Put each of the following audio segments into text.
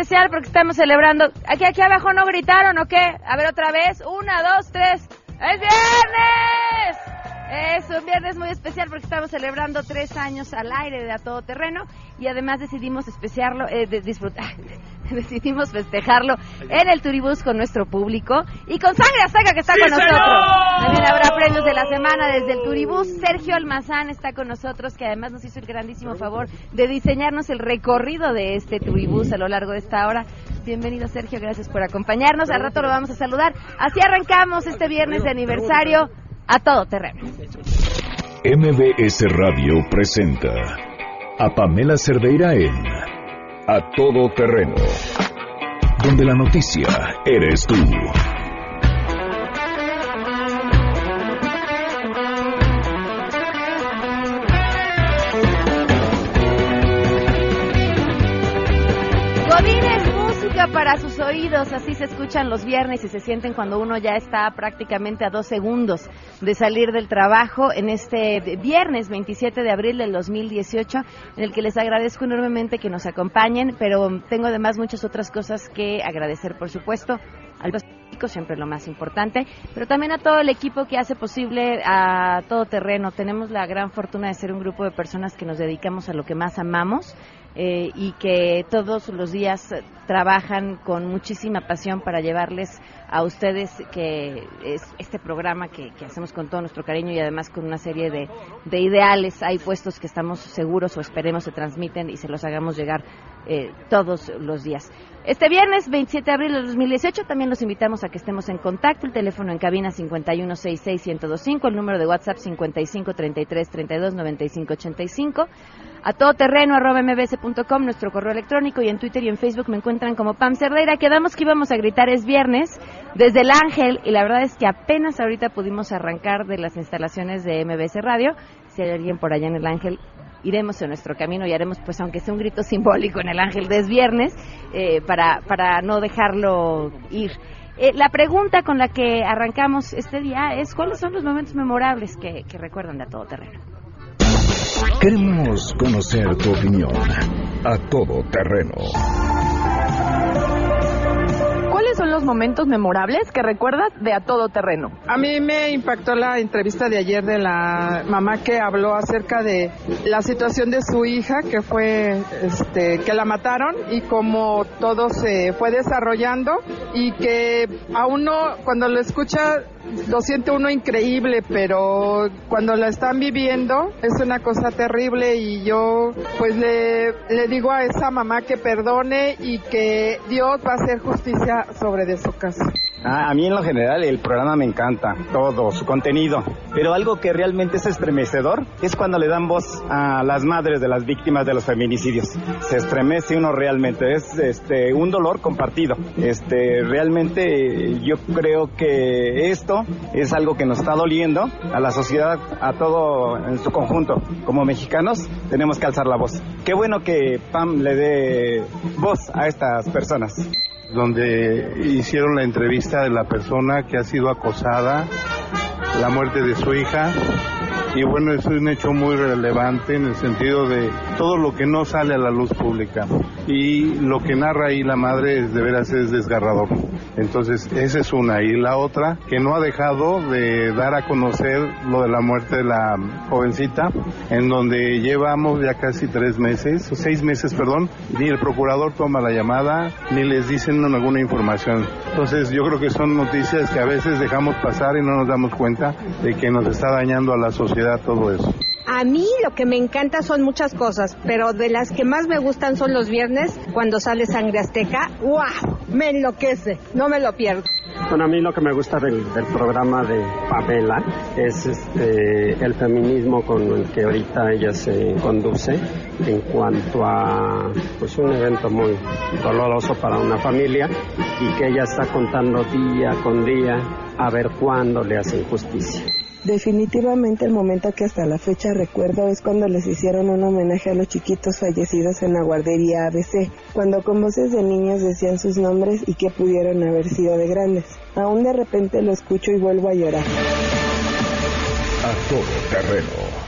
especial porque estamos celebrando. Aquí, aquí abajo no gritaron o qué? A ver otra vez. Una, dos, tres. ¡Es viernes! Es un viernes muy especial porque estamos celebrando tres años al aire de A Todo Terreno y además decidimos especiarlo, eh, de disfrutar, decidimos festejarlo en el Turibús con nuestro público y con Sangre Azteca que está con nosotros. También habrá premios de la semana desde el Turibús. Sergio Almazán está con nosotros que además nos hizo el grandísimo favor de diseñarnos el recorrido de este Turibús a lo largo de esta hora. Bienvenido Sergio, gracias por acompañarnos. Al rato lo vamos a saludar. Así arrancamos este viernes de aniversario a todo terreno. MBS Radio presenta a Pamela Cerdeira en A Todo Terreno, donde la noticia eres tú. Para sus oídos, así se escuchan los viernes y se sienten cuando uno ya está prácticamente a dos segundos de salir del trabajo en este viernes 27 de abril del 2018, en el que les agradezco enormemente que nos acompañen, pero tengo además muchas otras cosas que agradecer, por supuesto, al siempre lo más importante, pero también a todo el equipo que hace posible a todo terreno. Tenemos la gran fortuna de ser un grupo de personas que nos dedicamos a lo que más amamos eh, y que todos los días trabajan con muchísima pasión para llevarles a ustedes que es este programa que, que hacemos con todo nuestro cariño y además con una serie de, de ideales hay puestos que estamos seguros o esperemos se transmiten y se los hagamos llegar eh, todos los días. Este viernes 27 de abril de 2018 también los invitamos a que estemos en contacto. El teléfono en cabina 5166-1025, el número de WhatsApp 5533329585. A todoterreno arroba mbs.com, nuestro correo electrónico y en Twitter y en Facebook me encuentran como Pam Cerdeira. Quedamos que íbamos a gritar es viernes desde el Ángel y la verdad es que apenas ahorita pudimos arrancar de las instalaciones de MBS Radio. Si hay alguien por allá en el Ángel, iremos en nuestro camino y haremos, pues, aunque sea un grito simbólico en el Ángel de es viernes, eh, para, para no dejarlo ir. Eh, la pregunta con la que arrancamos este día es, ¿cuáles son los momentos memorables que, que recuerdan de a todo terreno? Queremos conocer tu opinión. A Todo Terreno. ¿Cuáles son los momentos memorables que recuerdas de A Todo Terreno? A mí me impactó la entrevista de ayer de la mamá que habló acerca de la situación de su hija que fue, este, que la mataron y cómo todo se fue desarrollando y que a uno cuando lo escucha lo siente uno increíble, pero cuando la están viviendo es una cosa terrible y yo pues le, le digo a esa mamá que perdone y que Dios va a hacer justicia sobre de su caso. Ah, a mí en lo general el programa me encanta, todo, su contenido, pero algo que realmente es estremecedor es cuando le dan voz a las madres de las víctimas de los feminicidios. Se estremece uno realmente, es este un dolor compartido. Este realmente yo creo que esto es algo que nos está doliendo a la sociedad, a todo en su conjunto. Como mexicanos tenemos que alzar la voz. Qué bueno que Pam le dé voz a estas personas donde hicieron la entrevista de la persona que ha sido acosada, la muerte de su hija. Y bueno, es un hecho muy relevante en el sentido de todo lo que no sale a la luz pública. Y lo que narra ahí la madre es, de veras es desgarrador. Entonces, esa es una. Y la otra, que no ha dejado de dar a conocer lo de la muerte de la jovencita, en donde llevamos ya casi tres meses, seis meses, perdón, ni el procurador toma la llamada, ni les dicen alguna información. Entonces, yo creo que son noticias que a veces dejamos pasar y no nos damos cuenta de que nos está dañando a la sociedad todo eso. A mí lo que me encanta son muchas cosas, pero de las que más me gustan son los viernes cuando sale Sangre Azteca. ¡Wow! Me enloquece, no me lo pierdo. Bueno, a mí lo que me gusta del, del programa de Pamela es este, el feminismo con el que ahorita ella se conduce en cuanto a pues un evento muy doloroso para una familia y que ella está contando día con día a ver cuándo le hacen justicia. Definitivamente el momento que hasta la fecha recuerdo es cuando les hicieron un homenaje a los chiquitos fallecidos en la guardería ABC, cuando con voces de niños decían sus nombres y que pudieron haber sido de grandes. Aún de repente lo escucho y vuelvo a llorar. A todo terreno.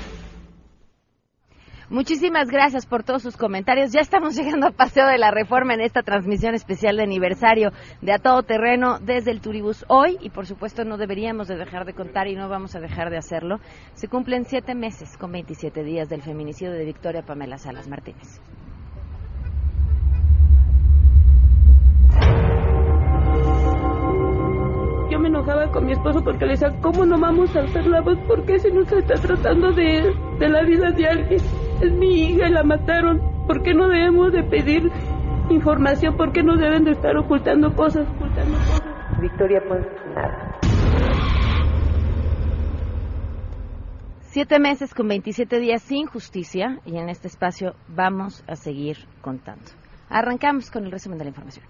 Muchísimas gracias por todos sus comentarios. Ya estamos llegando a Paseo de la Reforma en esta transmisión especial de aniversario de A Todo Terreno desde el Turibus hoy y por supuesto no deberíamos de dejar de contar y no vamos a dejar de hacerlo. Se cumplen siete meses con 27 días del feminicidio de Victoria Pamela Salas Martínez. yo me enojaba con mi esposo porque le decía, ¿cómo no vamos a hacer la voz? ¿Por qué se nos está tratando de, de la vida de alguien? Es mi hija y la mataron. ¿Por qué no debemos de pedir información? ¿Por qué no deben de estar ocultando cosas? Ocultando cosas? Victoria, pues nada. Siete meses con 27 días sin justicia y en este espacio vamos a seguir contando. Arrancamos con el resumen de la información.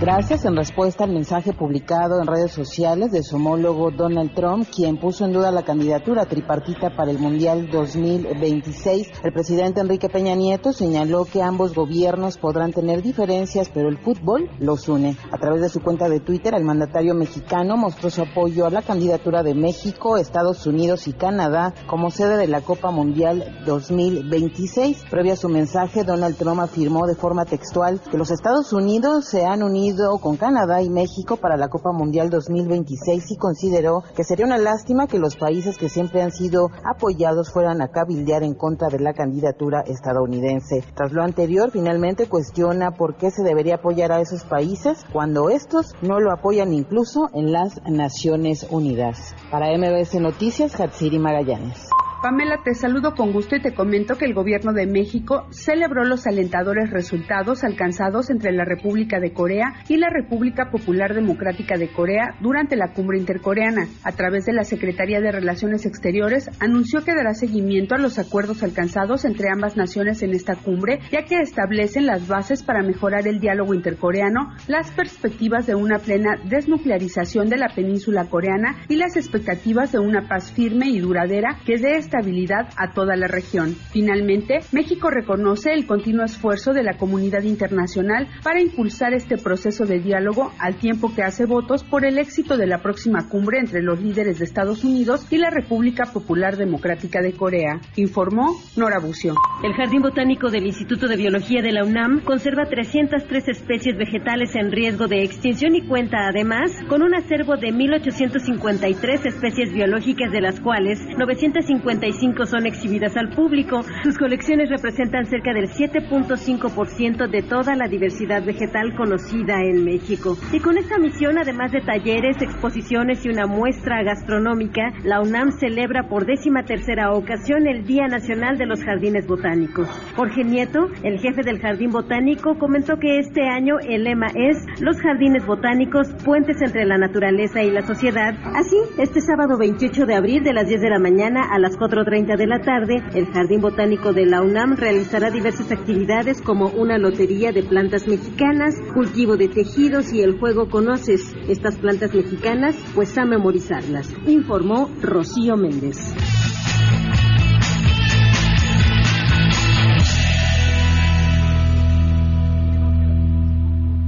Gracias en respuesta al mensaje publicado en redes sociales de su homólogo Donald Trump, quien puso en duda la candidatura tripartita para el Mundial 2026. El presidente Enrique Peña Nieto señaló que ambos gobiernos podrán tener diferencias, pero el fútbol los une. A través de su cuenta de Twitter, el mandatario mexicano mostró su apoyo a la candidatura de México, Estados Unidos y Canadá como sede de la Copa Mundial 2026. Previo a su mensaje, Donald Trump afirmó de forma textual que los Estados Unidos se han unido con Canadá y México para la Copa Mundial 2026 y consideró que sería una lástima que los países que siempre han sido apoyados fueran a cabildear en contra de la candidatura estadounidense. Tras lo anterior, finalmente cuestiona por qué se debería apoyar a esos países cuando estos no lo apoyan incluso en las Naciones Unidas. Para MBS Noticias, Hatsiri Magallanes. Pamela, te saludo con gusto y te comento que el gobierno de México celebró los alentadores resultados alcanzados entre la República de Corea y la República Popular Democrática de Corea durante la cumbre intercoreana. A través de la Secretaría de Relaciones Exteriores, anunció que dará seguimiento a los acuerdos alcanzados entre ambas naciones en esta cumbre, ya que establecen las bases para mejorar el diálogo intercoreano, las perspectivas de una plena desnuclearización de la península coreana y las expectativas de una paz firme y duradera que dé estabilidad a toda la región. Finalmente, México reconoce el continuo esfuerzo de la comunidad internacional para impulsar este proceso de diálogo al tiempo que hace votos por el éxito de la próxima cumbre entre los líderes de Estados Unidos y la República Popular Democrática de Corea, informó Nora Bucio. El Jardín Botánico del Instituto de Biología de la UNAM conserva 303 especies vegetales en riesgo de extinción y cuenta además con un acervo de 1.853 especies biológicas de las cuales 950 son exhibidas al público. Sus colecciones representan cerca del 7.5% de toda la diversidad vegetal conocida en México. Y con esta misión, además de talleres, exposiciones y una muestra gastronómica, la UNAM celebra por décima tercera ocasión el Día Nacional de los Jardines Botánicos. Jorge Nieto, el jefe del Jardín Botánico, comentó que este año el lema es Los Jardines Botánicos, puentes entre la naturaleza y la sociedad. Así, este sábado 28 de abril de las 10 de la mañana a las 4.30 de la tarde, el Jardín Botánico de la UNAM realizará diversas actividades como una lotería de plantas mexicanas, cultivo de tejidos y el juego Conoces estas plantas mexicanas, pues a memorizarlas, informó Rocío Méndez.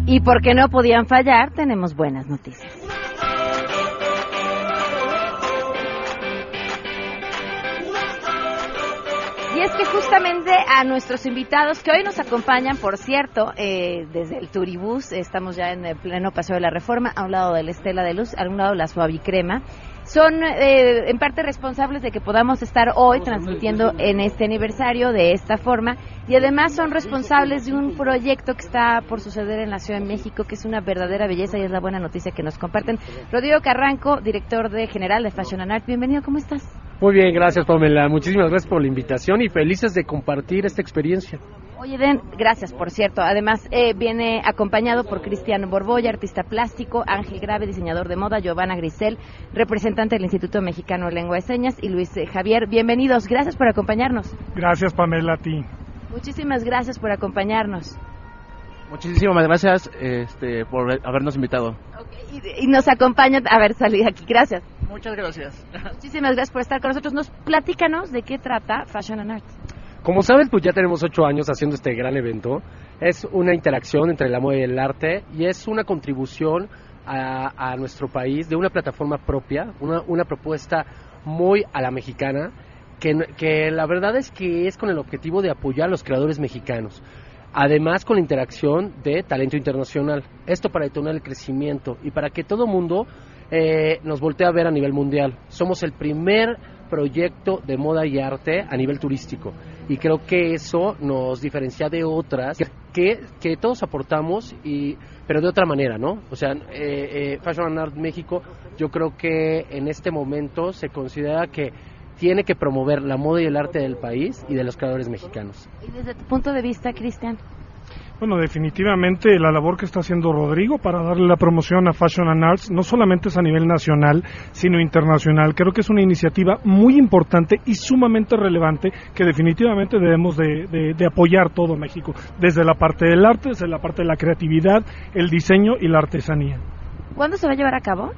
Y porque no podían fallar, tenemos buenas noticias. Es que justamente a nuestros invitados que hoy nos acompañan, por cierto, eh, desde el Turibús, estamos ya en el pleno Paseo de la Reforma, a un lado de la Estela de Luz, a un lado la Suavicrema, son eh, en parte responsables de que podamos estar hoy transmitiendo en este aniversario de esta forma y además son responsables de un proyecto que está por suceder en la Ciudad de México que es una verdadera belleza y es la buena noticia que nos comparten. Rodrigo Carranco, director de general de Fashion and Art, bienvenido, ¿cómo estás? Muy bien, gracias Pamela, muchísimas gracias por la invitación y felices de compartir esta experiencia. Oye, Den, gracias, por cierto. Además, eh, viene acompañado por Cristiano Borboya, artista plástico, Ángel Grave, diseñador de moda, Giovanna Grisel, representante del Instituto Mexicano de Lengua de Señas, y Luis eh, Javier. Bienvenidos, gracias por acompañarnos. Gracias, Pamela, a ti. Muchísimas gracias por acompañarnos. Muchísimas gracias este, por habernos invitado. Okay, y, y, nos acompaña, a ver, salí aquí, gracias. Muchas gracias. Muchísimas gracias por estar con nosotros. Nos platícanos de qué trata Fashion and Art. Como saben, pues ya tenemos ocho años haciendo este gran evento. Es una interacción entre la moda y el arte y es una contribución a, nuestro país de una plataforma propia, una, una propuesta muy a la mexicana, que, que, la verdad es que es con el objetivo de apoyar a los creadores mexicanos. Además, con la interacción de talento internacional. Esto para detonar el crecimiento y para que todo mundo eh, nos voltee a ver a nivel mundial. Somos el primer proyecto de moda y arte a nivel turístico. Y creo que eso nos diferencia de otras que, que todos aportamos, y, pero de otra manera, ¿no? O sea, eh, eh, Fashion and Art México, yo creo que en este momento se considera que tiene que promover la moda y el arte del país y de los creadores mexicanos. Y desde tu punto de vista, Cristian, bueno, definitivamente la labor que está haciendo Rodrigo para darle la promoción a Fashion and Arts no solamente es a nivel nacional, sino internacional. Creo que es una iniciativa muy importante y sumamente relevante que definitivamente debemos de, apoyar todo México, desde la parte del arte, desde la parte de la creatividad, el diseño y la artesanía. ¿Cuándo se va a llevar a cabo?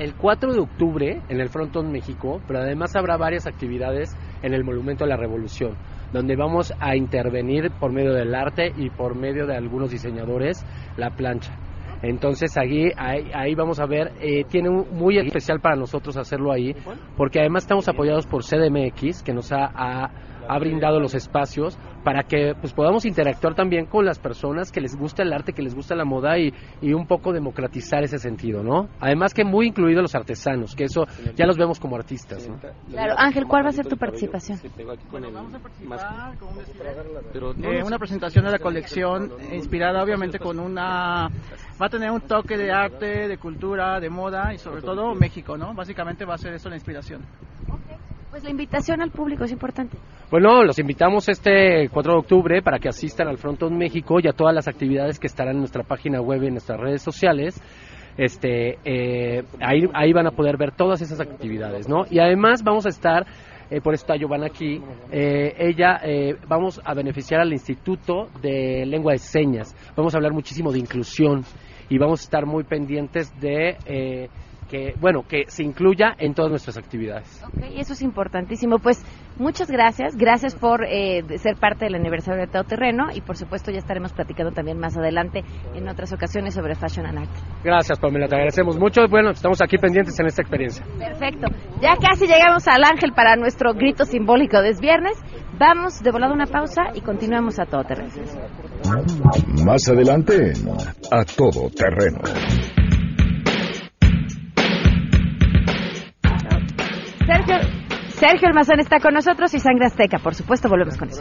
El 4 de octubre en el Frontón México, pero además habrá varias actividades en el Monumento a la Revolución donde vamos a intervenir por medio del arte y por medio de algunos diseñadores la plancha. Entonces ahí, ahí, vamos a ver, eh, tiene un muy especial para nosotros hacerlo ahí, porque además estamos apoyados por CDMX, que nos ha brindado los espacios para que pues podamos interactuar también con las personas que les gusta el arte, que les gusta la moda y, y un poco democratizar ese sentido, ¿no? Además que muy incluidos los artesanos, que eso ya los vemos como artistas, ¿no? Claro, Ángel, ¿cuál va a ser tu participación? vamos a participar con eh, una presentación de la colección inspirada obviamente con una va a tener un toque de arte, de cultura, de moda y sobre todo México, ¿no? Básicamente va a ser eso la inspiración. Pues la invitación al público es importante. Bueno, los invitamos este 4 de octubre para que asistan al Frontón México y a todas las actividades que estarán en nuestra página web y en nuestras redes sociales. Este, eh, ahí, ahí van a poder ver todas esas actividades, ¿no? Y además vamos a estar eh, por eso está Giovanna aquí, eh, ella, vamos a beneficiar al Instituto de Lengua de Señas, vamos a hablar muchísimo de inclusión y vamos a estar muy pendientes de que, bueno, que se incluya en todas nuestras actividades. Ok, eso es importantísimo. Pues muchas gracias, gracias por eh, ser parte del aniversario de Todo Terreno y por supuesto ya estaremos platicando también más adelante en otras ocasiones sobre Fashion and Art. Gracias, Pamela, te agradecemos mucho. Bueno, estamos aquí pendientes en esta experiencia. Perfecto. Ya casi llegamos al Ángel para nuestro grito simbólico de viernes. Vamos de volada una pausa y continuamos a Todo Terreno. Más adelante, a Todo Terreno. Sergio Almazán está con nosotros y Sangre Azteca, por supuesto, volvemos con eso.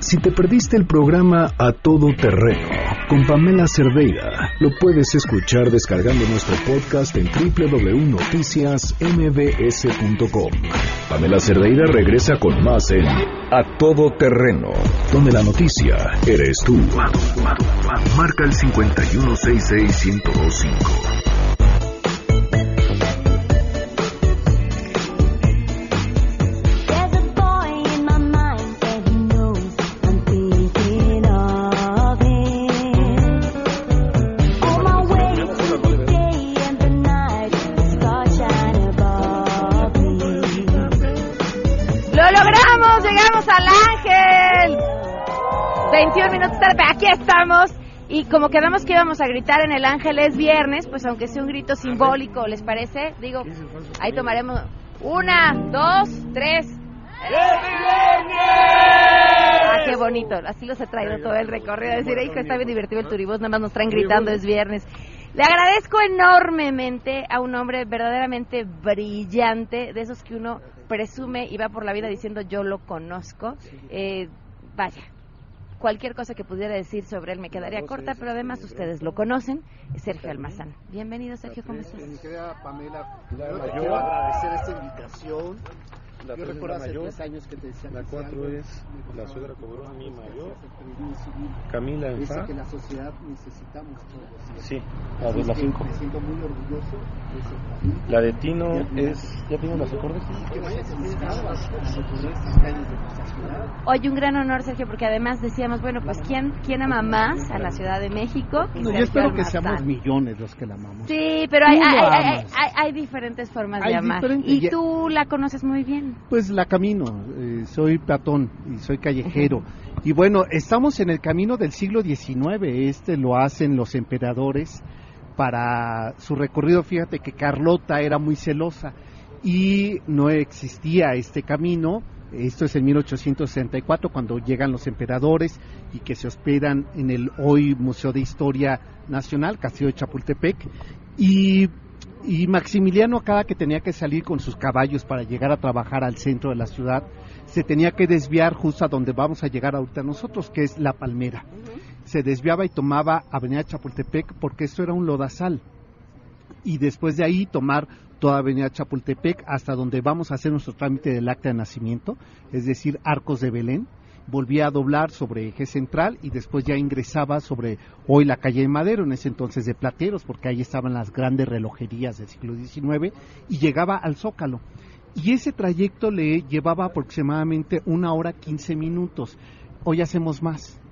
Si te perdiste el programa A Todo Terreno con Pamela Cerdeira, lo puedes escuchar descargando nuestro podcast en www.noticiasmbs.com. Pamela Cerdeira regresa con más en A Todo Terreno, donde la noticia eres tú. Marca el 5166125. 21 minutos tarde, aquí estamos. Y como quedamos que íbamos a gritar en el ángel es viernes, pues aunque sea un grito simbólico, ¿les parece? Digo, ahí tomaremos una, dos, tres. Ah, qué bonito. Así los he traído todo el recorrido. Decir, hijo, está bien divertido el turibús, nada más nos traen gritando, es viernes. Le agradezco enormemente a un hombre verdaderamente brillante, de esos que uno presume y va por la vida diciendo yo lo conozco. Eh, vaya, cualquier cosa que pudiera decir sobre él me quedaría corta, pero además ustedes lo conocen, Sergio Almazán. Bienvenido, Sergio, ¿cómo estás? Mi querida Pamela, quiero agradecer esta invitación la Yo recuerdo hace tres años que te decía La cuatro es la suegra cobró mi mayor. Camila en Dice que la sociedad necesitamos todos. Sí, la de la cinco. Me siento muy orgulloso de ese La de Tino es. ¿Ya tiene los acordes? Oye, un gran honor, Sergio, porque además decíamos, bueno, pues ¿quién, quién ama más a la Ciudad de México? No, yo espero que seamos millones los que la amamos. Sí, pero hay, hay, hay, hay, diferentes formas de amar. Y tú la conoces muy bien. Pues la camino, eh, soy peatón y soy callejero. Y bueno, estamos en el camino del siglo XIX, este lo hacen los emperadores para su recorrido, fíjate que Carlota era muy celosa y no existía este camino. Esto es en 1864 cuando llegan los emperadores y que se hospedan en el hoy Museo de Historia Nacional, Castillo de Chapultepec. Y, y Maximiliano, cada que tenía que salir con sus caballos para llegar a trabajar al centro de la ciudad, se tenía que desviar justo a donde vamos a llegar ahorita nosotros, que es La Palmera. Se desviaba y tomaba Avenida Chapultepec porque esto era un lodazal. Y después de ahí tomar toda Avenida Chapultepec hasta donde vamos a hacer nuestro trámite del acta de nacimiento, es decir, Arcos de Belén. Volvía a doblar sobre eje central y después ya ingresaba sobre hoy la calle de Madero, en ese entonces de Plateros, porque ahí estaban las grandes relojerías del siglo XIX, y llegaba al Zócalo y ese trayecto le llevaba aproximadamente una hora quince minutos. Hoy hacemos más.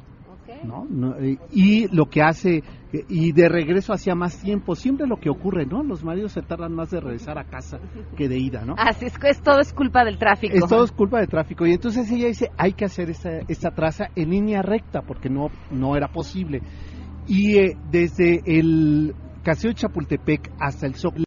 ¿No? Eh, y lo que hace, y de regreso hacía más tiempo, siempre lo que ocurre, ¿no? Los maridos se tardan más de regresar a casa que de ida, ¿no? Así es, es todo es culpa del tráfico. Es todo es culpa del tráfico. Y entonces ella dice, hay que hacer esta, esta traza en línea recta, porque no, no era posible. Y eh, desde el Castillo de Chapultepec hasta el Zócalo,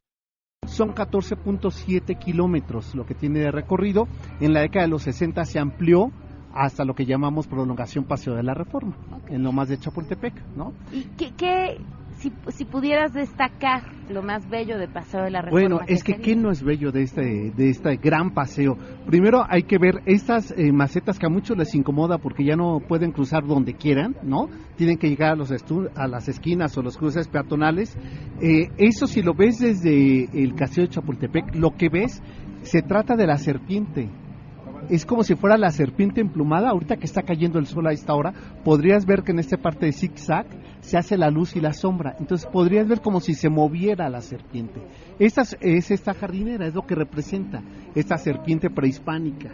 son 14.7 kilómetros lo que tiene de recorrido. En la década de los 60 se amplió hasta lo que llamamos prolongación Paseo de la Reforma, en lo más de Chapultepec, ¿no? ¿Y qué, qué si, si, pudieras destacar lo más bello de Paseo de la Reforma? Bueno, es que qué no es bello de este, de este gran paseo. Primero hay que ver estas eh, macetas que a muchos les incomoda porque ya no pueden cruzar donde quieran, ¿no? Tienen que llegar a, los a las esquinas o los cruces peatonales. Eh, eso si lo ves desde el Castillo de Chapultepec, lo que ves se trata de la serpiente es como si fuera la serpiente emplumada, ahorita que está cayendo el sol a esta hora, podrías ver que en esta parte de zigzag se hace la luz y la sombra, entonces podrías ver como si se moviera la serpiente. Esta es esta jardinera, es lo que representa esta serpiente prehispánica,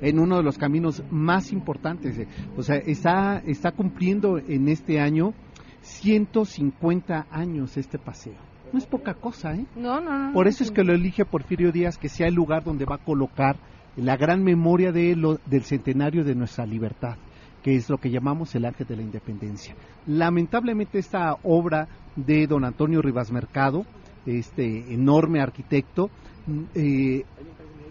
en uno de los caminos más importantes. O sea, está, está cumpliendo en este año 150 años este paseo. No es poca cosa, ¿eh? No, no, no. Por eso es que lo elige Porfirio Díaz, que sea el lugar donde va a colocar la gran memoria de lo, del centenario de nuestra libertad, que es lo que llamamos el Ángel de la Independencia. Lamentablemente esta obra de don Antonio Rivas Mercado, este enorme arquitecto, eh,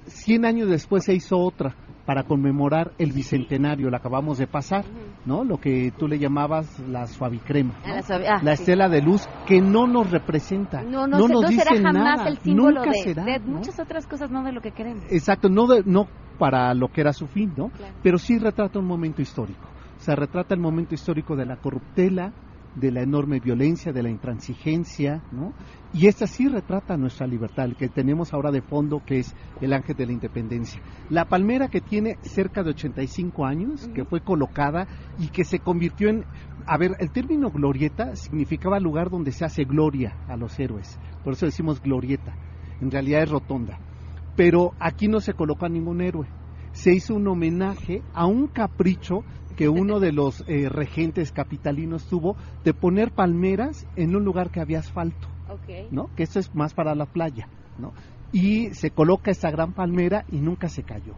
100 años después se hizo otra, para conmemorar el bicentenario, la acabamos de pasar, ¿no? Lo que tú le llamabas la suavicrema, ah, la, ah, estela de luz que no nos representa, no, no, nos dice será jamás nada, el símbolo nunca de, será, de muchas otras cosas, no de lo que queremos. Exacto, no no para lo que era su fin, ¿no? Pero sí retrata un momento histórico, o sea, retrata el momento histórico de la corruptela, de la enorme violencia, de la intransigencia, ¿no? Y esta sí retrata nuestra libertad, el que tenemos ahora de fondo, que es el ángel de la independencia. La palmera que tiene cerca de 85 años, que fue colocada y que se convirtió en... A ver, el término glorieta significaba lugar donde se hace gloria a los héroes, por eso decimos glorieta, en realidad es rotonda. Pero aquí no se colocó a ningún héroe, se hizo un homenaje a un capricho que uno de los eh, regentes capitalinos tuvo de poner palmeras en un lugar que había asfalto, ¿no? Que esto es más para la playa, ¿no? Y se coloca esta gran palmera y nunca se cayó.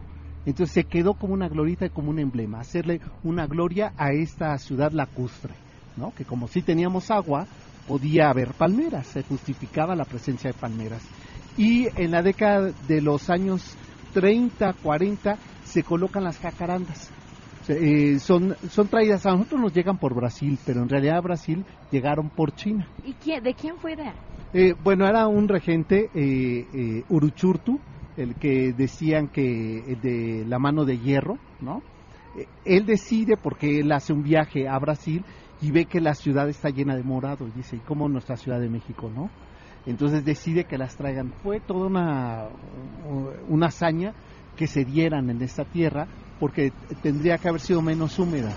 Entonces se quedó como una glorita y como un emblema, hacerle una gloria a esta ciudad lacustre, ¿no? Que como si teníamos agua, podía haber palmeras, se justificaba la presencia de palmeras. Y en la década de los años 30, 40, se colocan las jacarandas eh, son, son traídas, a nosotros nos llegan por Brasil, pero en realidad a Brasil llegaron por China. ¿Y quién, de quién fue idea? Eh, bueno, era un regente, eh, Uruchurtu, el que decían que de la mano de hierro, ¿no? él decide porque él hace un viaje a Brasil y ve que la ciudad está llena de morado y dice, ¿y cómo nuestra Ciudad de México, no? Entonces decide que las traigan. Fue toda una, una hazaña que se dieran en esta tierra porque tendría que haber sido menos húmeda.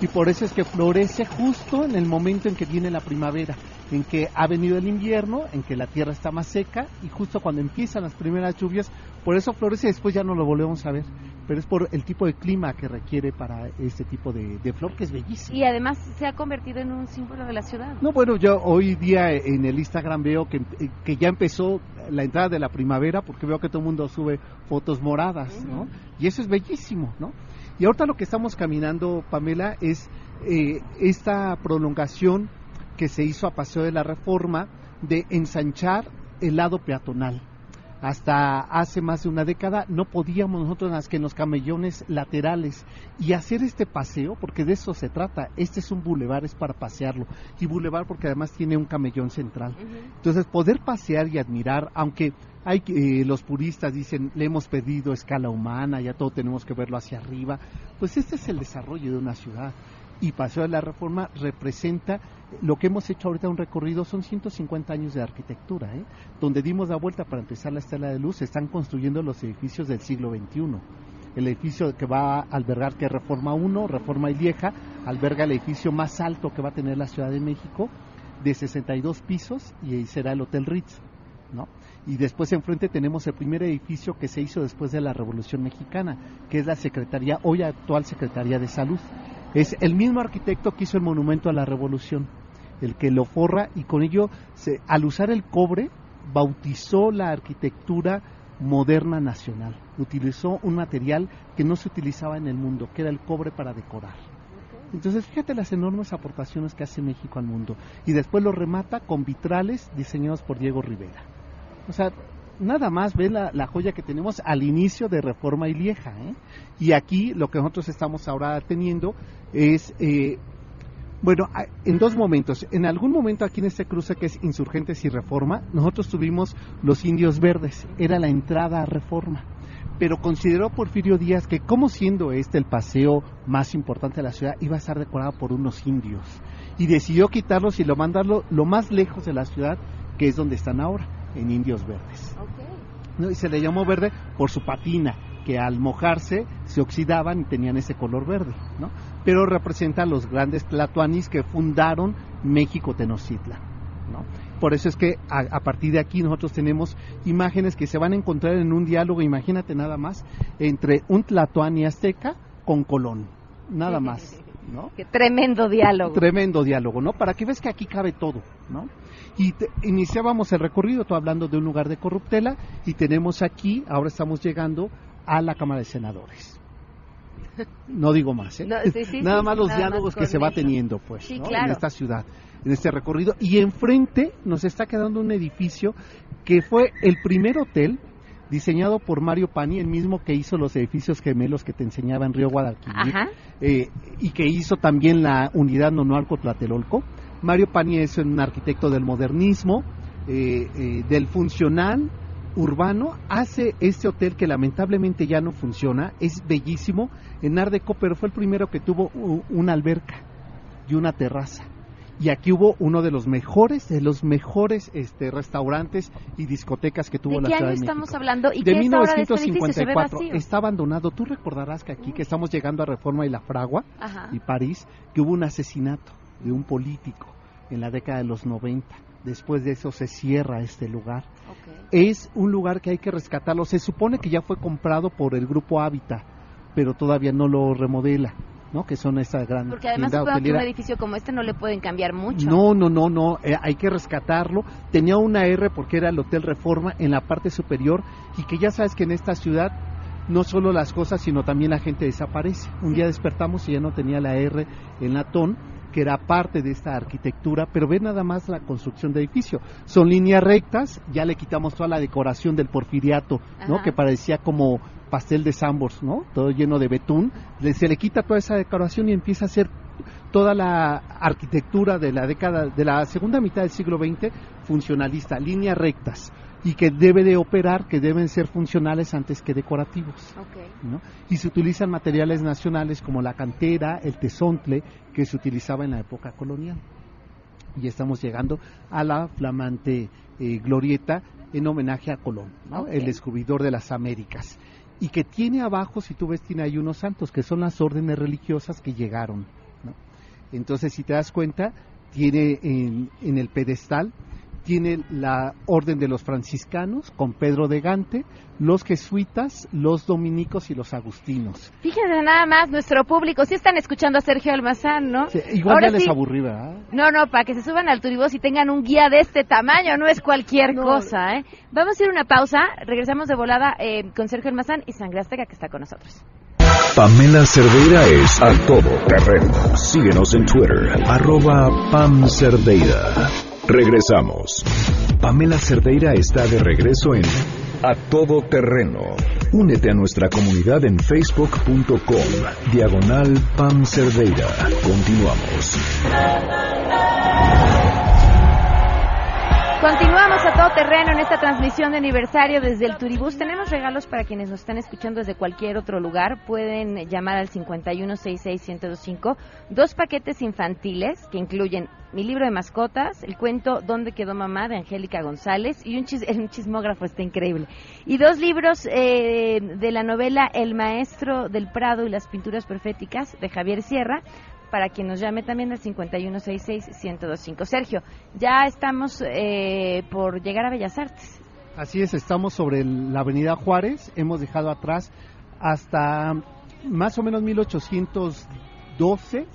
Y por eso es que florece justo en el momento en que viene la primavera, en que ha venido el invierno, en que la tierra está más seca y justo cuando empiezan las primeras lluvias, por eso florece y después ya no lo volvemos a ver pero es por el tipo de clima que requiere para este tipo de, flor que es bellísimo. Y además se ha convertido en un símbolo de la ciudad. No, bueno, yo hoy día en el Instagram veo que, que ya empezó la entrada de la primavera porque veo que todo el mundo sube fotos moradas, ¿no? Y eso es bellísimo, ¿no? Y ahorita lo que estamos caminando, Pamela, es eh, esta prolongación que se hizo a Paseo de la Reforma de ensanchar el lado peatonal. Hasta hace más de una década no podíamos nosotros más que en los camellones laterales y hacer este paseo, porque de eso se trata. Este es un bulevar, es para pasearlo. Y bulevar porque además tiene un camellón central. Entonces, poder pasear y admirar, aunque hay eh, los puristas dicen, le hemos pedido escala humana, ya todo tenemos que verlo hacia arriba, pues este es el desarrollo de una ciudad y Paseo de la Reforma representa lo que hemos hecho ahorita un recorrido son 150 años de arquitectura, ¿eh? donde dimos la vuelta para empezar la estela de luz, se están construyendo los edificios del siglo XXI. El edificio que va a albergar, que Reforma 1, Reforma y Vieja, alberga el edificio más alto que va a tener la Ciudad de México, de 62 pisos, y ahí será el Hotel Ritz. ¿no? Y después enfrente tenemos el primer edificio que se hizo después de la Revolución Mexicana, que es la Secretaría, hoy actual Secretaría de Salud. Es el mismo arquitecto que hizo el monumento a la Revolución, el que lo forra y con ello, se, al usar el cobre, bautizó la arquitectura moderna nacional. Utilizó un material que no se utilizaba en el mundo, que era el cobre para decorar. Entonces, fíjate las enormes aportaciones que hace México al mundo. Y después lo remata con vitrales diseñados por Diego Rivera. O sea, nada más ve la, joya que tenemos al inicio de Reforma y Lieja. ¿eh? Y aquí lo que nosotros estamos ahora teniendo es, eh, bueno, en dos momentos. En algún momento aquí en este cruce que es Insurgentes y Reforma, nosotros tuvimos los indios verdes. Era la entrada a Reforma. Pero consideró Porfirio Díaz que como siendo este el paseo más importante de la ciudad, iba a estar decorado por unos indios. Y decidió quitarlos y lo mandarlo lo más lejos de la ciudad, que es donde están ahora en indios verdes. ¿No? Y se le llamó verde por su patina, que al mojarse se oxidaban y tenían ese color verde. ¿no? Pero representa a los grandes tlatoanis que fundaron México Tenochtitlan. ¿no? Por eso es que a, a, partir de aquí nosotros tenemos imágenes que se van a encontrar en un diálogo, imagínate nada más, entre un tlatoani azteca con Colón. Nada más. ¿no? Qué tremendo diálogo. Tremendo diálogo, ¿no? Para que ves que aquí cabe todo, ¿no? Y te, iniciábamos el recorrido, tú hablando de un lugar de corruptela, y tenemos aquí, ahora estamos llegando a la Cámara de Senadores. No digo más, ¿eh? No, sí, sí, nada sí, más los nada diálogos más que se va teniendo, pues, Sí, ¿no? claro. en esta ciudad, en este recorrido. Y enfrente nos está quedando un edificio que fue el primer hotel diseñado por Mario Pani, el mismo que hizo los edificios gemelos que te enseñaba en Río Guadalquivir, Ajá. eh, y que hizo también la unidad Nonoalco Tlatelolco. Mario Pani es un arquitecto del modernismo, eh, eh, del funcional urbano, hace este hotel que lamentablemente ya no funciona, es bellísimo, en Art Deco, pero fue el primero que tuvo una alberca y una terraza. Y aquí hubo uno de los mejores, de los mejores este, restaurantes y discotecas que tuvo ¿De la qué Ciudad año de México. estamos hablando? ¿Y de qué es ahora de este edificio? Se ve 1954. vacío. Está abandonado. Tú recordarás que aquí, que estamos llegando a Reforma y La Fragua Ajá. y París, que hubo un asesinato de un político en la década de los 90. Después de eso se cierra este lugar. Es un lugar que hay que rescatarlo. Se supone que ya fue comprado por el grupo Hábitat, pero todavía no lo remodela, ¿no? Que son esta gran Porque además que un edificio como este no le pueden cambiar mucho. No, no, no, no, eh, hay que rescatarlo. Tenía una R porque era el Hotel Reforma en la parte superior y que ya sabes que en esta ciudad no solo las cosas, sino también la gente desaparece. Un día despertamos y ya no tenía la R en latón, que era parte de esta arquitectura, pero ve nada más la construcción de edificio. Son líneas rectas, ya le quitamos toda la decoración del porfiriato, ¿no? Ajá. Que parecía como pastel de Sambors, ¿no? Todo lleno de betún. Le- se le quita toda esa decoración y empieza a ser toda la arquitectura de la década, de la segunda mitad del siglo XX, funcionalista, líneas rectas, y que debe de operar, que deben ser funcionales antes que decorativos. ¿no? Y se utilizan materiales nacionales como la cantera, el tesontle, que se utilizaba en la época colonial. Y estamos llegando a la flamante eh, glorieta en homenaje a Colón, el descubridor de las Américas. Y que tiene abajo, si tú ves, tiene ahí unos santos, que son las órdenes religiosas que llegaron. ¿no? Entonces, si te das cuenta, tiene en, en el pedestal, tiene la orden de los franciscanos con Pedro de Gante, los jesuitas, los dominicos y los agustinos. Fíjense nada más, nuestro público, sí están escuchando a Sergio Almazán, ¿no? Sí, igual Ahora ya les aburrí, ¿verdad? No, no, para que se suban al turibús y tengan un guía de este tamaño, no es cualquier cosa, ¿eh? Vamos a ir a una pausa, regresamos de volada eh, con Sergio Almazán y Sangre Azteca que está con nosotros. Pamela Cerdeira es a todo terreno. Síguenos en Twitter, arroba Pam Cerdeira. Regresamos. Pamela Cerdeira está de regreso en A Todo Terreno. Únete a nuestra comunidad en facebook.com, diagonal Pam Cerdeira. Continuamos. Continuamos a todo terreno en esta transmisión de aniversario desde el Turibús. Tenemos regalos para quienes nos están escuchando desde cualquier otro lugar. Pueden llamar al 5166-1025. Dos paquetes infantiles que incluyen mi libro de mascotas, el cuento ¿Dónde quedó mamá? de Angélica González y un, chis un chismógrafo, está increíble. Y dos libros eh, de la novela El maestro del Prado y las pinturas proféticas de Javier Sierra para quien nos llame también al 5166-1025. Sergio, ya estamos eh, por llegar a Bellas Artes. Así es, estamos sobre la Avenida Juárez, hemos dejado atrás hasta más o menos 1812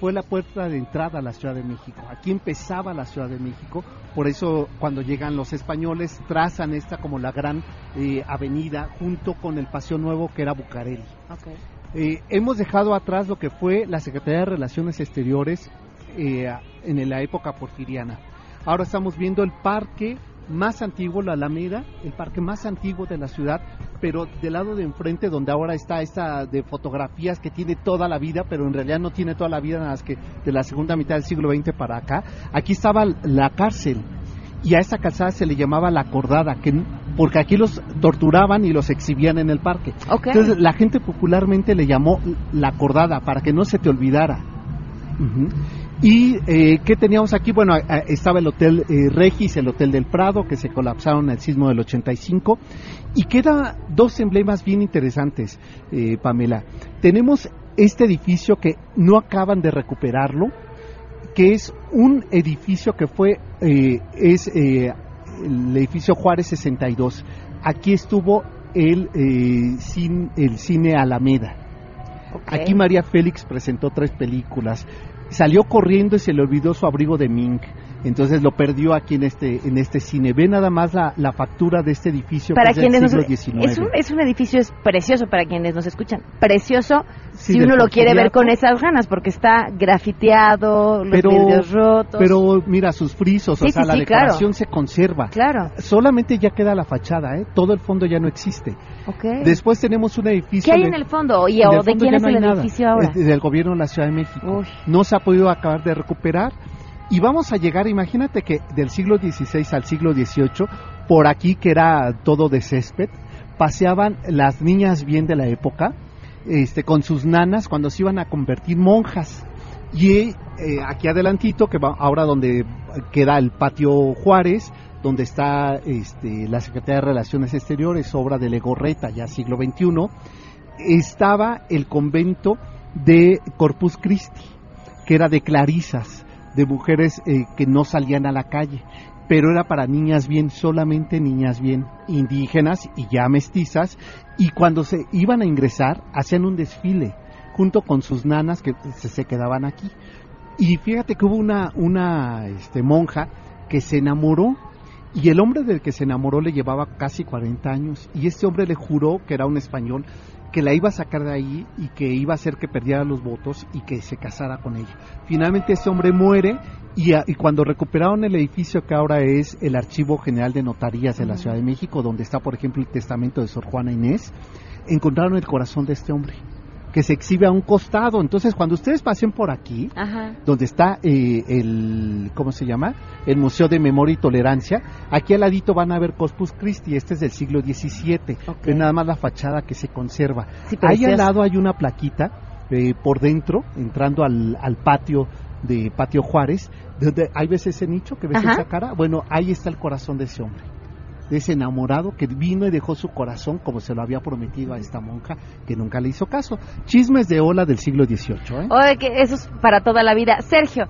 fue la puerta de entrada a la Ciudad de México. Aquí empezaba la Ciudad de México, por eso cuando llegan los españoles trazan esta como la gran eh, avenida junto con el Paseo Nuevo que era Bucareli. Eh, hemos dejado atrás lo que fue la Secretaría de Relaciones Exteriores eh, en la época porfiriana. Ahora estamos viendo el parque más antiguo, la Alameda, el parque más antiguo de la ciudad, pero del lado de enfrente, donde ahora está esta de fotografías que tiene toda la vida, pero en realidad no tiene toda la vida, de la segunda mitad del siglo XX para acá, aquí estaba la cárcel y a esa calzada se le llamaba la acordada, que, porque aquí los torturaban y los exhibían en el parque. Entonces la gente popularmente le llamó la acordada para que no se te olvidara. ¿Y eh, qué teníamos aquí? Bueno, estaba el Hotel eh, Regis, el Hotel del Prado, que se colapsaron en el sismo del 85. Y queda dos emblemas bien interesantes, eh, Pamela. Tenemos este edificio que no acaban de recuperarlo, que es un edificio que fue, eh, es eh, el edificio Juárez 62. Aquí estuvo el, eh, el cine Alameda. Aquí María Félix presentó tres películas. Salió corriendo y se le olvidó su abrigo de mink entonces lo perdió aquí en este en este cine. Ve nada más la, la factura de este edificio para que quienes es del siglo Es un, es un edificio es precioso para quienes nos escuchan. Precioso si uno lo quiere ver con esas ganas porque está grafiteado, los vidrios rotos. Pero mira sus frisos, o sea, la decoración se conserva. Claro. Solamente ya queda la fachada, ¿eh? Todo el fondo ya no existe. Okay. Después tenemos un edificio. ¿Qué hay en el fondo? ¿Y de quién es el edificio ahora? del gobierno de la Ciudad de México. No se ha podido acabar de recuperar y vamos a llegar, imagínate que del siglo XVI al siglo XVIII, por aquí que era todo de césped, paseaban las niñas bien de la época, este, con sus nanas cuando se iban a convertir monjas. Y eh, aquí adelantito, que va ahora donde queda el patio Juárez, donde está este, la Secretaría de Relaciones Exteriores, obra de Legorreta, ya siglo XXI, estaba el convento de Corpus Christi, que era de clarisas de mujeres eh, que no salían a la calle, pero era para niñas bien, solamente niñas bien indígenas y ya mestizas, y cuando se iban a ingresar hacían un desfile junto con sus nanas que se, quedaban aquí. Y fíjate que hubo una, una este, monja que se enamoró y el hombre del que se enamoró le llevaba casi 40 años y este hombre le juró que era un español que la iba a sacar de ahí y que iba a hacer que perdiera los votos y que se casara con ella. Finalmente ese hombre muere y, y, cuando recuperaron el edificio que ahora es el Archivo General de Notarías de la Ciudad de México, donde está por ejemplo el testamento de Sor Juana Inés, encontraron el corazón de este hombre que se exhibe a un costado. Entonces, cuando ustedes pasen por aquí, donde está eh, el, ¿cómo se llama? El Museo de Memoria y Tolerancia, aquí al ladito van a ver Corpus Christi, este es del siglo XVII. Ven nada más la fachada que se conserva. ahí al lado hay una plaquita eh, por dentro, entrando al, al patio de Patio Juárez, donde hay veces ese nicho que ves esa cara. Bueno, ahí está el corazón de ese hombre de ese enamorado que vino y dejó su corazón como se lo había prometido a esta monja que nunca le hizo caso. Chismes de ola del siglo XVIII. ¿eh? Oye, que eso es para toda la vida. Sergio,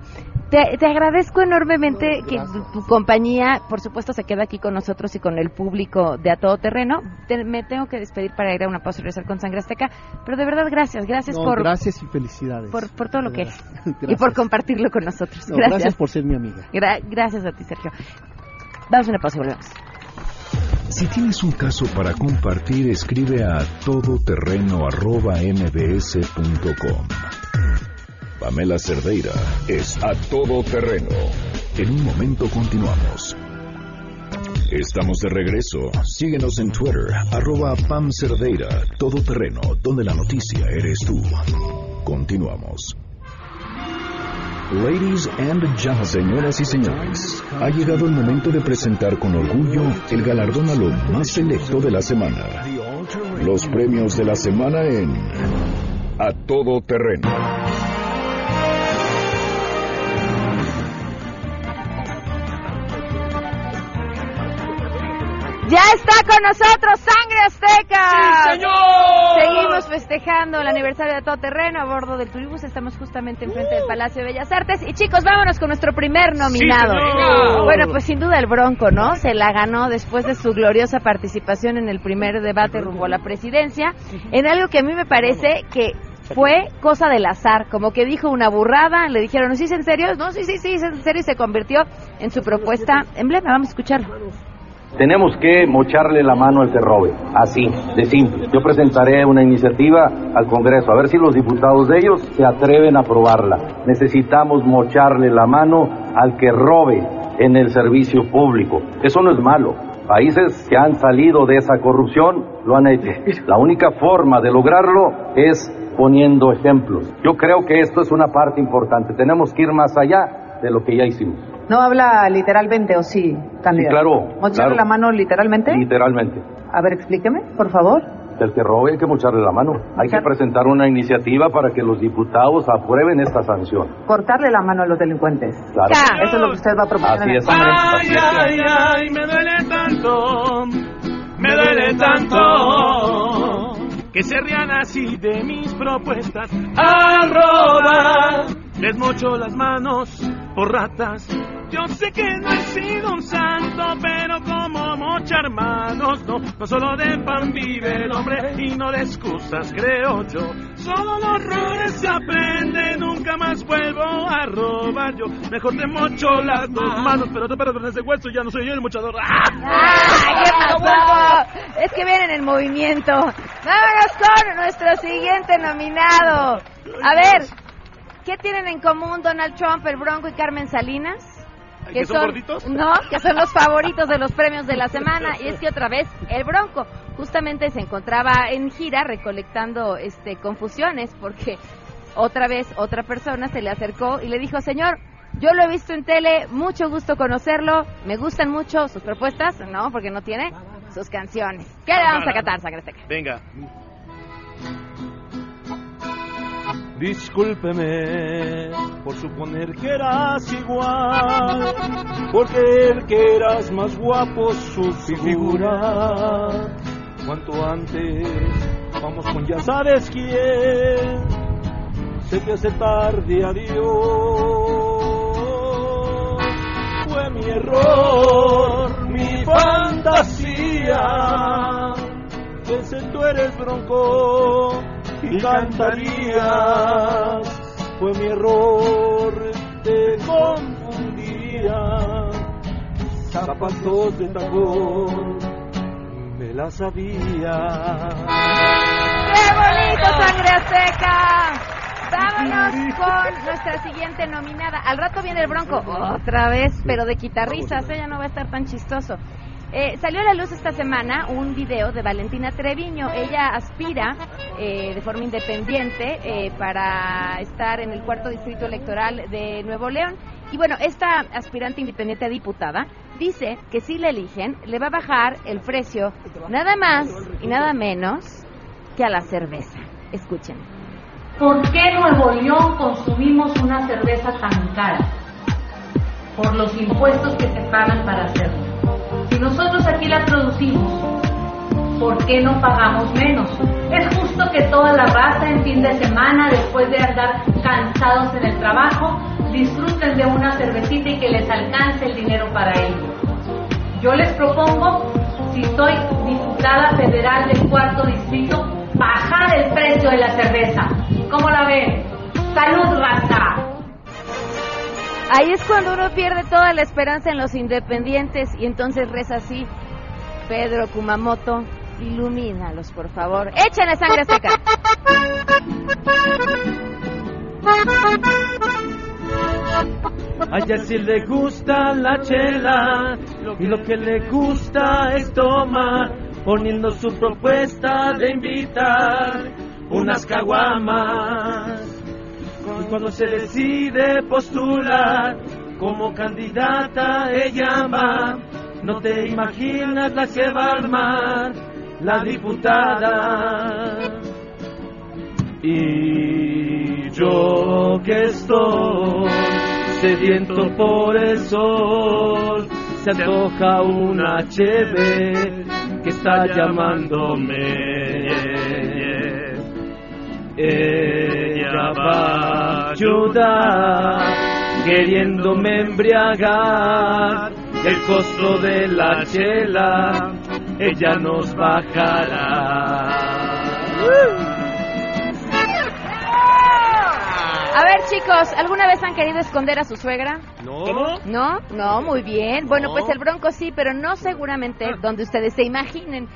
te, agradezco enormemente que tu, compañía, por supuesto, se queda aquí con nosotros y con el público de A Todo Terreno. me tengo que despedir para ir a una pausa y regresar con Sangre Azteca, pero de verdad, gracias, gracias por... Gracias y felicidades. Por, por todo lo que es y por compartirlo con nosotros. gracias. gracias por ser mi amiga. gracias a ti, Sergio. Vamos a una pausa y volvemos. Si tienes un caso para compartir, escribe a todoterreno.mbs.com. Pamela Cerdeira es a todoterreno. En un momento continuamos. Estamos de regreso. Síguenos en Twitter, arroba Pam Cerdeira, todoterreno, donde la noticia eres tú. Continuamos. Ladies and gentlemen, señoras y señores, ha llegado el momento de presentar con orgullo el galardón a lo más selecto de la semana. Los premios de la semana en A Todo Terreno. Ya está con nosotros Sangre Azteca. ¡Sí, señor! Seguimos festejando el aniversario de Todo Terreno a bordo del Turibus. Estamos justamente enfrente del Palacio de Bellas Artes. Y chicos, vámonos con nuestro primer nominado. señor! bueno, pues sin duda el Bronco, ¿no? Se la ganó después de su gloriosa participación en el primer debate rumbo a la presidencia. En algo que a mí me parece que fue cosa del azar, como que dijo una burrada, le dijeron, ¿sí es en serio? No, sí, sí, sí, es en serio y se convirtió en su propuesta emblema. Vamos a escucharlo. Tenemos que mocharle la mano al que robe, así, de simple. Yo presentaré una iniciativa al Congreso, a ver si los diputados de ellos se atreven a aprobarla. Necesitamos mocharle la mano al que robe en el servicio público. Eso no es malo. Países que han salido de esa corrupción lo han hecho. La única forma de lograrlo es poniendo ejemplos. Yo creo que esto es una parte importante. Tenemos que ir más allá de lo que ya hicimos. ¿No habla literalmente o sí, candidato? claro, ¿Mocharle claro. la mano literalmente? Literalmente. A ver, explíqueme, por favor. El que robe hay que mocharle la mano. Hay que presentar una iniciativa para que los diputados aprueben esta sanción. Cortarle la mano a los delincuentes. Claro. Eso es lo que usted va a proponer Así es. Congreso. Ay, ay, ay, me duele tanto, me duele tanto que se rían así de mis propuestas. Arroba, les mocho las manos por ratas. Yo sé que no he sido un santo, pero como mochar manos, no, no solo de pan vive el hombre y no de excusas, creo yo. Solo los errores se aprenden, nunca más vuelvo a robar yo. Mejor te mocho las dos manos, pero te pero ese hueso ya no soy yo el mochador. ¡Ah! ¡Ay, qué pasó! Es que vienen en movimiento. Vámonos con nuestro siguiente nominado. A ver, ¿qué tienen en común Donald Trump, el Bronco y Carmen Salinas? ¿Que son gorditos? No, que son los favoritos de los premios de la semana. Y es que otra vez, el Bronco justamente se encontraba en gira recolectando este confusiones porque otra vez otra persona se le acercó y le dijo, señor, yo lo he visto en tele, mucho gusto conocerlo, me gustan mucho sus propuestas, no, porque no tiene sus canciones. ¿Qué le vamos a catar, Sangre Azteca? Venga. Discúlpeme por suponer que eras igual, porque el que eras más guapo su figura. Cuanto antes, vamos con ya sabes quién, se te hace tarde adiós. Fue mi error, mi fantasía, pensé tú eres bronco y cantarías. Fue mi error, te confundía. Zapatos de tacón, me la sabía. ¡Qué bonito, Sangre Azteca! Vámonos con nuestra siguiente nominada. Al rato viene el Bronco, otra vez, pero de quitarrisas, ella no va a estar tan chistoso. Eh, salió a la luz esta semana un video de Valentina Treviño. Ella aspira eh, de forma independiente eh, para estar en el cuarto distrito electoral de Nuevo León. Y bueno, esta aspirante independiente a diputada dice que si la eligen, le va a bajar el precio nada más y nada menos que a la cerveza. Escuchen. ¿Por qué Nuevo León consumimos una cerveza tan cara? Por los impuestos que se pagan para hacerlo. Si nosotros aquí la producimos, ¿por qué no pagamos menos? Es justo que toda la raza en fin de semana, después de andar cansados en el trabajo, disfruten de una cervecita y que les alcance el dinero para ello. Yo les propongo, si soy diputada federal del cuarto distrito, bajar el precio de la cerveza. ¿Cómo la ven? ¡Salud, raza! Ahí es cuando uno pierde toda la esperanza en los independientes y entonces reza así. Pedro Kumamoto, ilumínalos, por favor. Échenle sangre azteca. A ella sí le gusta la chela y lo que le gusta es tomar, poniendo su propuesta de invitar unas caguamas. Y cuando se decide postular como candidata ella va, no te imaginas la que va a armar la diputada. Y yo que estoy sediento por el sol, se antoja una cheve que está llamándome. Ella va a ayudar, queriéndome embriagar, el costo de la chela, ella nos bajará. A ver, chicos, ¿alguna vez han querido esconder a su suegra? No. ¿No? No, muy bien. Bueno, No. pues el Bronco sí, pero no seguramente donde ustedes se imaginen.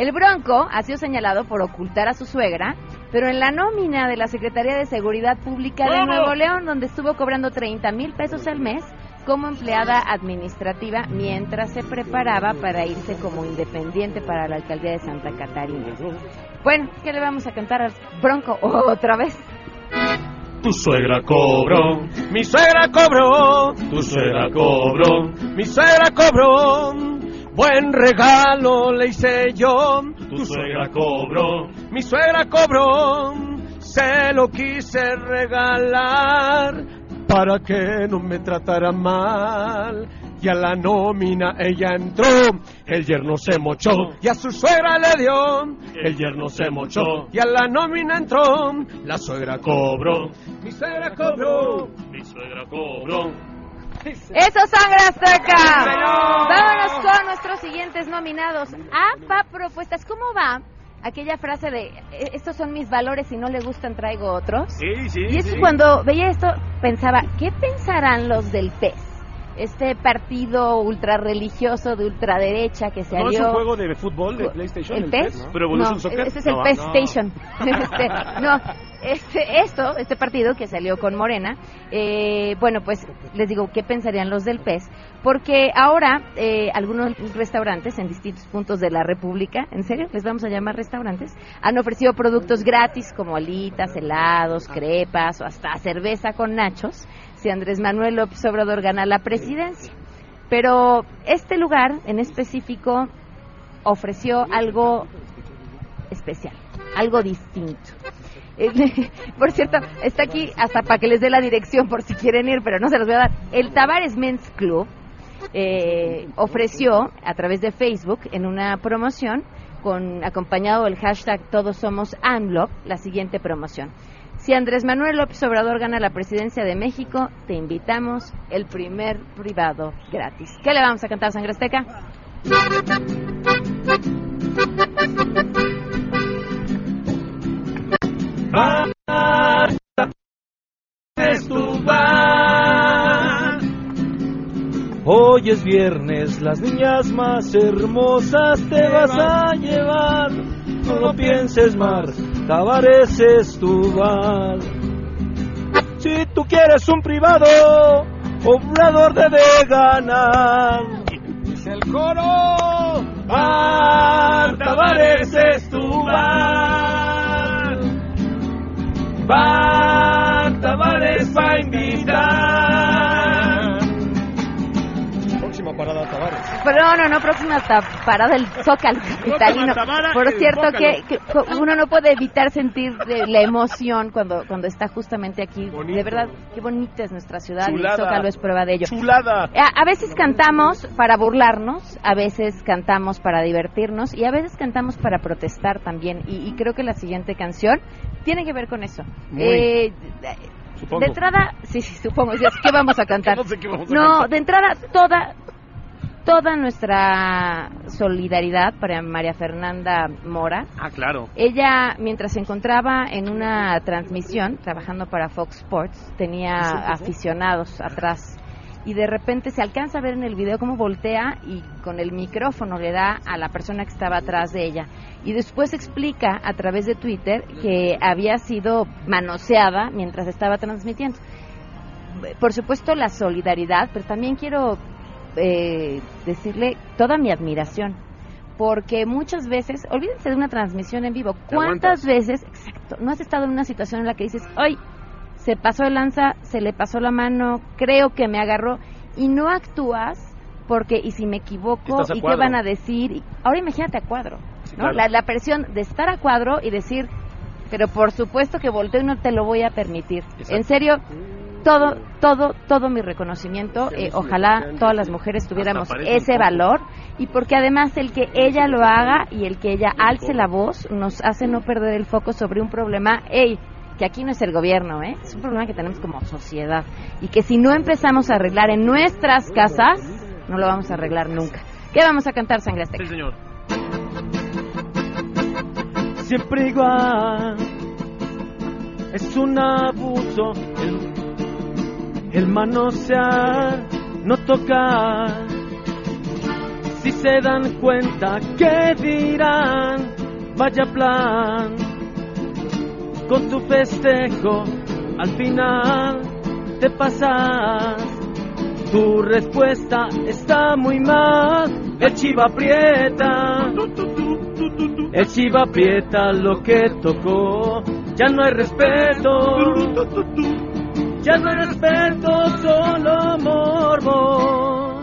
El Bronco ha sido señalado por ocultar a su suegra, pero en la nómina de la Secretaría de Seguridad Pública de. Nuevo León, donde estuvo cobrando 30 mil pesos al mes como empleada administrativa mientras se preparaba para irse como independiente para la alcaldía de Santa Catarina. Bueno, ¿qué le vamos a cantar al Bronco otra vez? Tu suegra cobró, mi suegra cobró, tu suegra cobró, mi suegra cobró. Buen regalo le hice yo, tu suegra cobró, mi suegra cobró. Se lo quise regalar para que no me tratara mal. Y a la nómina ella entró, el yerno se mochó, y a su suegra le dio, el yerno se mochó, y a la nómina entró, la suegra cobró, mi suegra cobró, mi suegra cobró. ¡Eso sangre azteca! Vámonos con nuestros siguientes nominados. APA Propuestas. ¿Cómo va aquella frase de "Eh, estos son mis valores y no le gustan traigo otros? Sí, sí, y eso sí. cuando veía esto pensaba, ¿qué pensarán los del PES? Este partido ultrarreligioso de ultraderecha que se ¿No es alió... un juego de fútbol de PlayStation? ¿El PES? ¿no? ¿Pero Evolution no, Soccer? Este es el No, PES no. Station. Este, no, este, esto, este partido que salió con Morena, eh, bueno, pues les digo, ¿qué pensarían los del PES? Porque ahora eh, algunos restaurantes en distintos puntos de la República, ¿en serio? ¿Les vamos a llamar restaurantes? Han ofrecido productos gratis como alitas, helados, crepas o hasta cerveza con nachos si Andrés Manuel López Obrador gana la presidencia. Pero este lugar en específico ofreció algo especial, algo distinto. Eh, Por cierto, está aquí hasta para que les dé la dirección por si quieren ir, pero no se los voy a dar. El Tavares Men's Club eh, ofreció a través de Facebook en una promoción con acompañado del hashtag Todos Somos AMLO la siguiente promoción. Si Andrés Manuel López Obrador gana la presidencia de México, te invitamos el primer privado gratis. ¿Qué le vamos a cantar, Sangre Azteca? Hoy es viernes, las niñas más hermosas te vas a llevar. No lo pienses más, Tavares es tu bar. Si tú quieres un privado, obrador debe ganar. Dice el coro, bar, Tavares es tu bar. Bar, Tavares va a invitar. Pero no, no, no, próxima ta- parada del Zócalo capitalino. Por cierto, que, uno no puede evitar sentir de- la emoción cuando, cuando está justamente aquí. De verdad, qué bonita es nuestra ciudad y el Zócalo es prueba de ello. Chulada. A, a veces cantamos para burlarnos, a veces cantamos para divertirnos y a veces cantamos para protestar también. Y, y creo que la siguiente canción tiene que ver con eso. Muy. Eh, Supongo. de entrada, sí, sí, supongo. ¿Qué vamos a cantar? No sé qué vamos a No, cantar. de entrada, toda, toda nuestra solidaridad para María Fernanda Mora. Ah, claro. Ella, mientras se encontraba en una transmisión, trabajando para Fox Sports, tenía aficionados atrás. y de repente se alcanza a ver en el video cómo voltea y con el micrófono le da a la persona que estaba atrás de ella. Y después explica a través de Twitter que había sido manoseada mientras estaba transmitiendo. Por supuesto la solidaridad, pero también quiero eh, decirle toda mi admiración porque muchas veces, olvídense de una transmisión en vivo, ¿cuántas veces, exacto, no has estado en una situación en la que dices, hoy se pasó el lanza, se le pasó la mano, creo que me agarró, y no actúas porque, y si me equivoco, y qué van a decir, Y- ahora imagínate a cuadro, ¿no? claro. la, la presión de estar a cuadro y decir, pero por supuesto que volteo y no te lo voy a permitir. Exacto. En serio, todo, todo, todo mi reconocimiento. eh, ojalá todas las mujeres tuviéramos ese valor y porque además el que ella lo haga y el que ella alce la voz nos hace no perder el foco sobre un problema, ey, que aquí no es el gobierno, ¿eh? es un problema que tenemos como sociedad y que si no empezamos a arreglar en nuestras casas, no lo vamos a arreglar nunca. ¿Qué vamos a cantar, Sangre Azteca? Sí, señor. Siempre igual. Es un abuso el, el manosear, no tocar. Si se dan cuenta, ¿qué dirán? Vaya plan. Con tu festejo, al final te pasas. Tu respuesta está muy mal. El chiva aprieta. El chiva aprieta lo que tocó. Ya no hay respeto. Ya no respeto, solo morbo.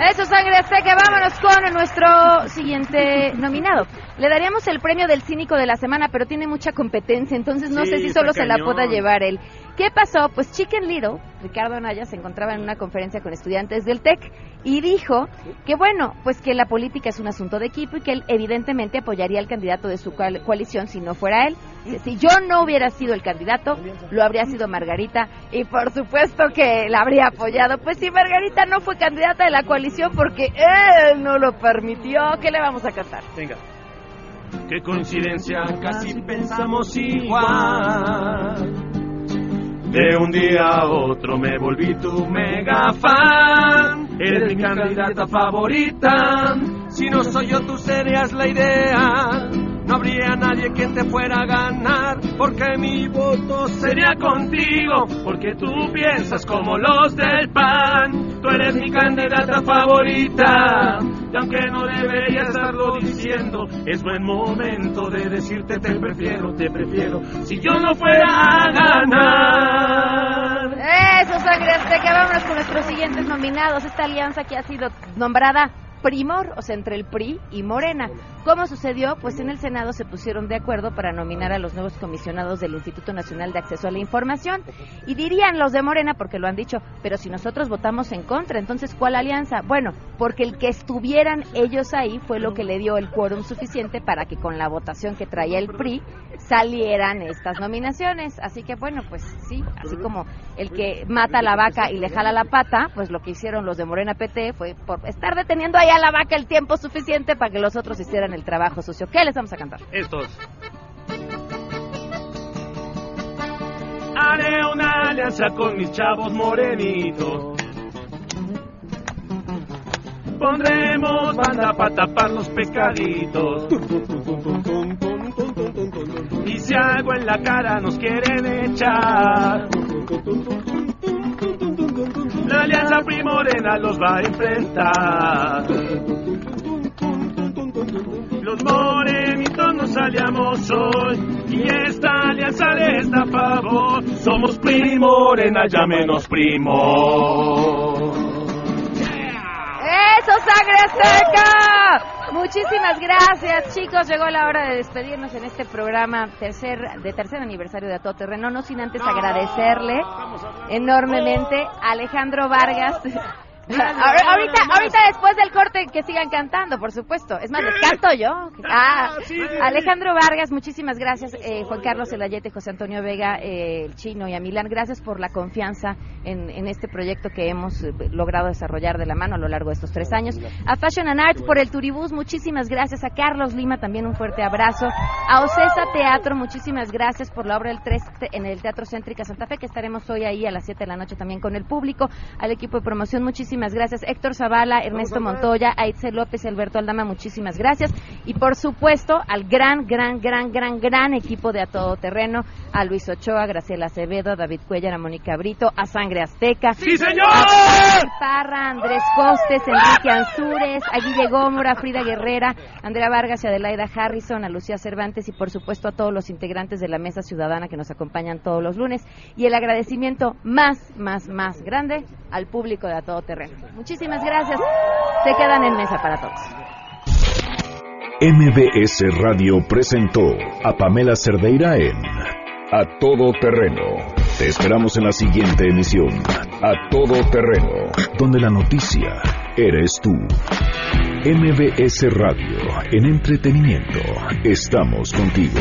Eso, Sangre Azteca, vámonos con nuestro siguiente nominado. Le daríamos el premio del cínico de la semana, pero tiene mucha competencia, entonces no Sí, sé si solo se la pueda llevar él. ¿Qué pasó? Pues Chicken Little, Ricardo Anaya, se encontraba en una conferencia con estudiantes del TEC y dijo que, bueno, pues que la política es un asunto de equipo y que él evidentemente apoyaría al candidato de su coal- coalición si no fuera él. Dice, Si yo no hubiera sido el candidato, lo habría sido Margarita y por supuesto que la habría apoyado. Pues si Margarita no fue candidata de la coalición porque él no lo permitió, ¿qué le vamos a cantar? Venga. Qué coincidencia, casi pensamos igual. De un día a otro me volví tu mega fan. Eres mi candidata favorita. Si no soy yo, tú serías la idea. No habría nadie que te fuera a ganar. Porque mi voto sería contigo. Porque tú piensas como los del PAN. Tú eres mi candidata favorita. Y aunque no debería estarlo diciendo, es buen momento de decirte te prefiero, te prefiero. Si yo no fuera a ganar. Eso, Sangre Azteca. Vámonos con nuestros siguientes nominados. Esta alianza que ha sido nombrada Primor, o sea, entre el PRI y Morena. ¿Cómo sucedió? Pues en el Senado se pusieron de acuerdo para nominar a los nuevos comisionados del Instituto Nacional de Acceso a la Información. Y dirían los de Morena, porque lo han dicho, pero si nosotros votamos en contra, entonces ¿cuál alianza? Bueno, porque el que estuvieran ellos ahí fue lo que le dio el quórum suficiente para que con la votación que traía el PRI salieran estas nominaciones. Así que bueno, pues sí, así como el que mata a la vaca y le jala la pata, pues lo que hicieron los de Morena PT fue por estar deteniendo ahí a la vaca el tiempo suficiente para que los otros hicieran el trabajo sucio. ¿Qué les vamos a cantar? Estos. Haré una alianza con mis chavos morenitos. Pondremos banda para tapar los pecaditos. Y si algo en la cara nos quieren echar. La alianza primorena los va a enfrentar. Los morenitos nos aliamos hoy y esta alianza les da favor. Somos primorena, llámenos primo. ¡Eso, sangre seca! Muchísimas gracias, chicos. Llegó la hora de despedirnos en este programa tercer, de tercer aniversario de A Todo Terreno. No sin antes agradecerle enormemente a Alejandro Vargas. Ahor- ahorita, ahorita después del corte que sigan cantando, por supuesto. Es más, les canto yo. Ah, Alejandro Vargas, muchísimas gracias. Eh, Juan Carlos Elayete, José Antonio Vega, eh, el chino y a Milán, gracias por la confianza en, en este proyecto que hemos eh, logrado desarrollar de la mano a lo largo de estos tres años. A Fashion and Art por el Turibús, muchísimas gracias. A Carlos Lima, también un fuerte abrazo. A Ocesa Teatro, muchísimas gracias por la obra del 3 en el Teatro Céntrica Santa Fe, que estaremos hoy ahí a las 7 de la noche también con el público. Al equipo de promoción, muchísimas gracias. Héctor Zavala, Ernesto Montoya, Aitze López, Alberto Aldama, muchísimas gracias. Y por supuesto, al gran, gran, gran, gran, gran equipo de A Todo Terreno, a Luis Ochoa, Graciela Acevedo, a David Cuellar, a Mónica Brito, a Sangre Azteca. ¡Sí, señor! A Parra, Andrés Costes, Enrique Ansúrez, a Guille Gómora, Frida Guerrera, Andrea Vargas y Adelaida Harrison, a Lucía Cervantes y por supuesto a todos los integrantes de la Mesa Ciudadana que nos acompañan todos los lunes. Y el agradecimiento más, más, más grande al público de A Todo Terreno. Muchísimas gracias. Se quedan en mesa para todos. MBS Radio presentó a Pamela Cerdeira en A Todo Terreno. Te esperamos en la siguiente emisión, A Todo Terreno, donde la noticia eres tú. MBS Radio, en entretenimiento, estamos contigo.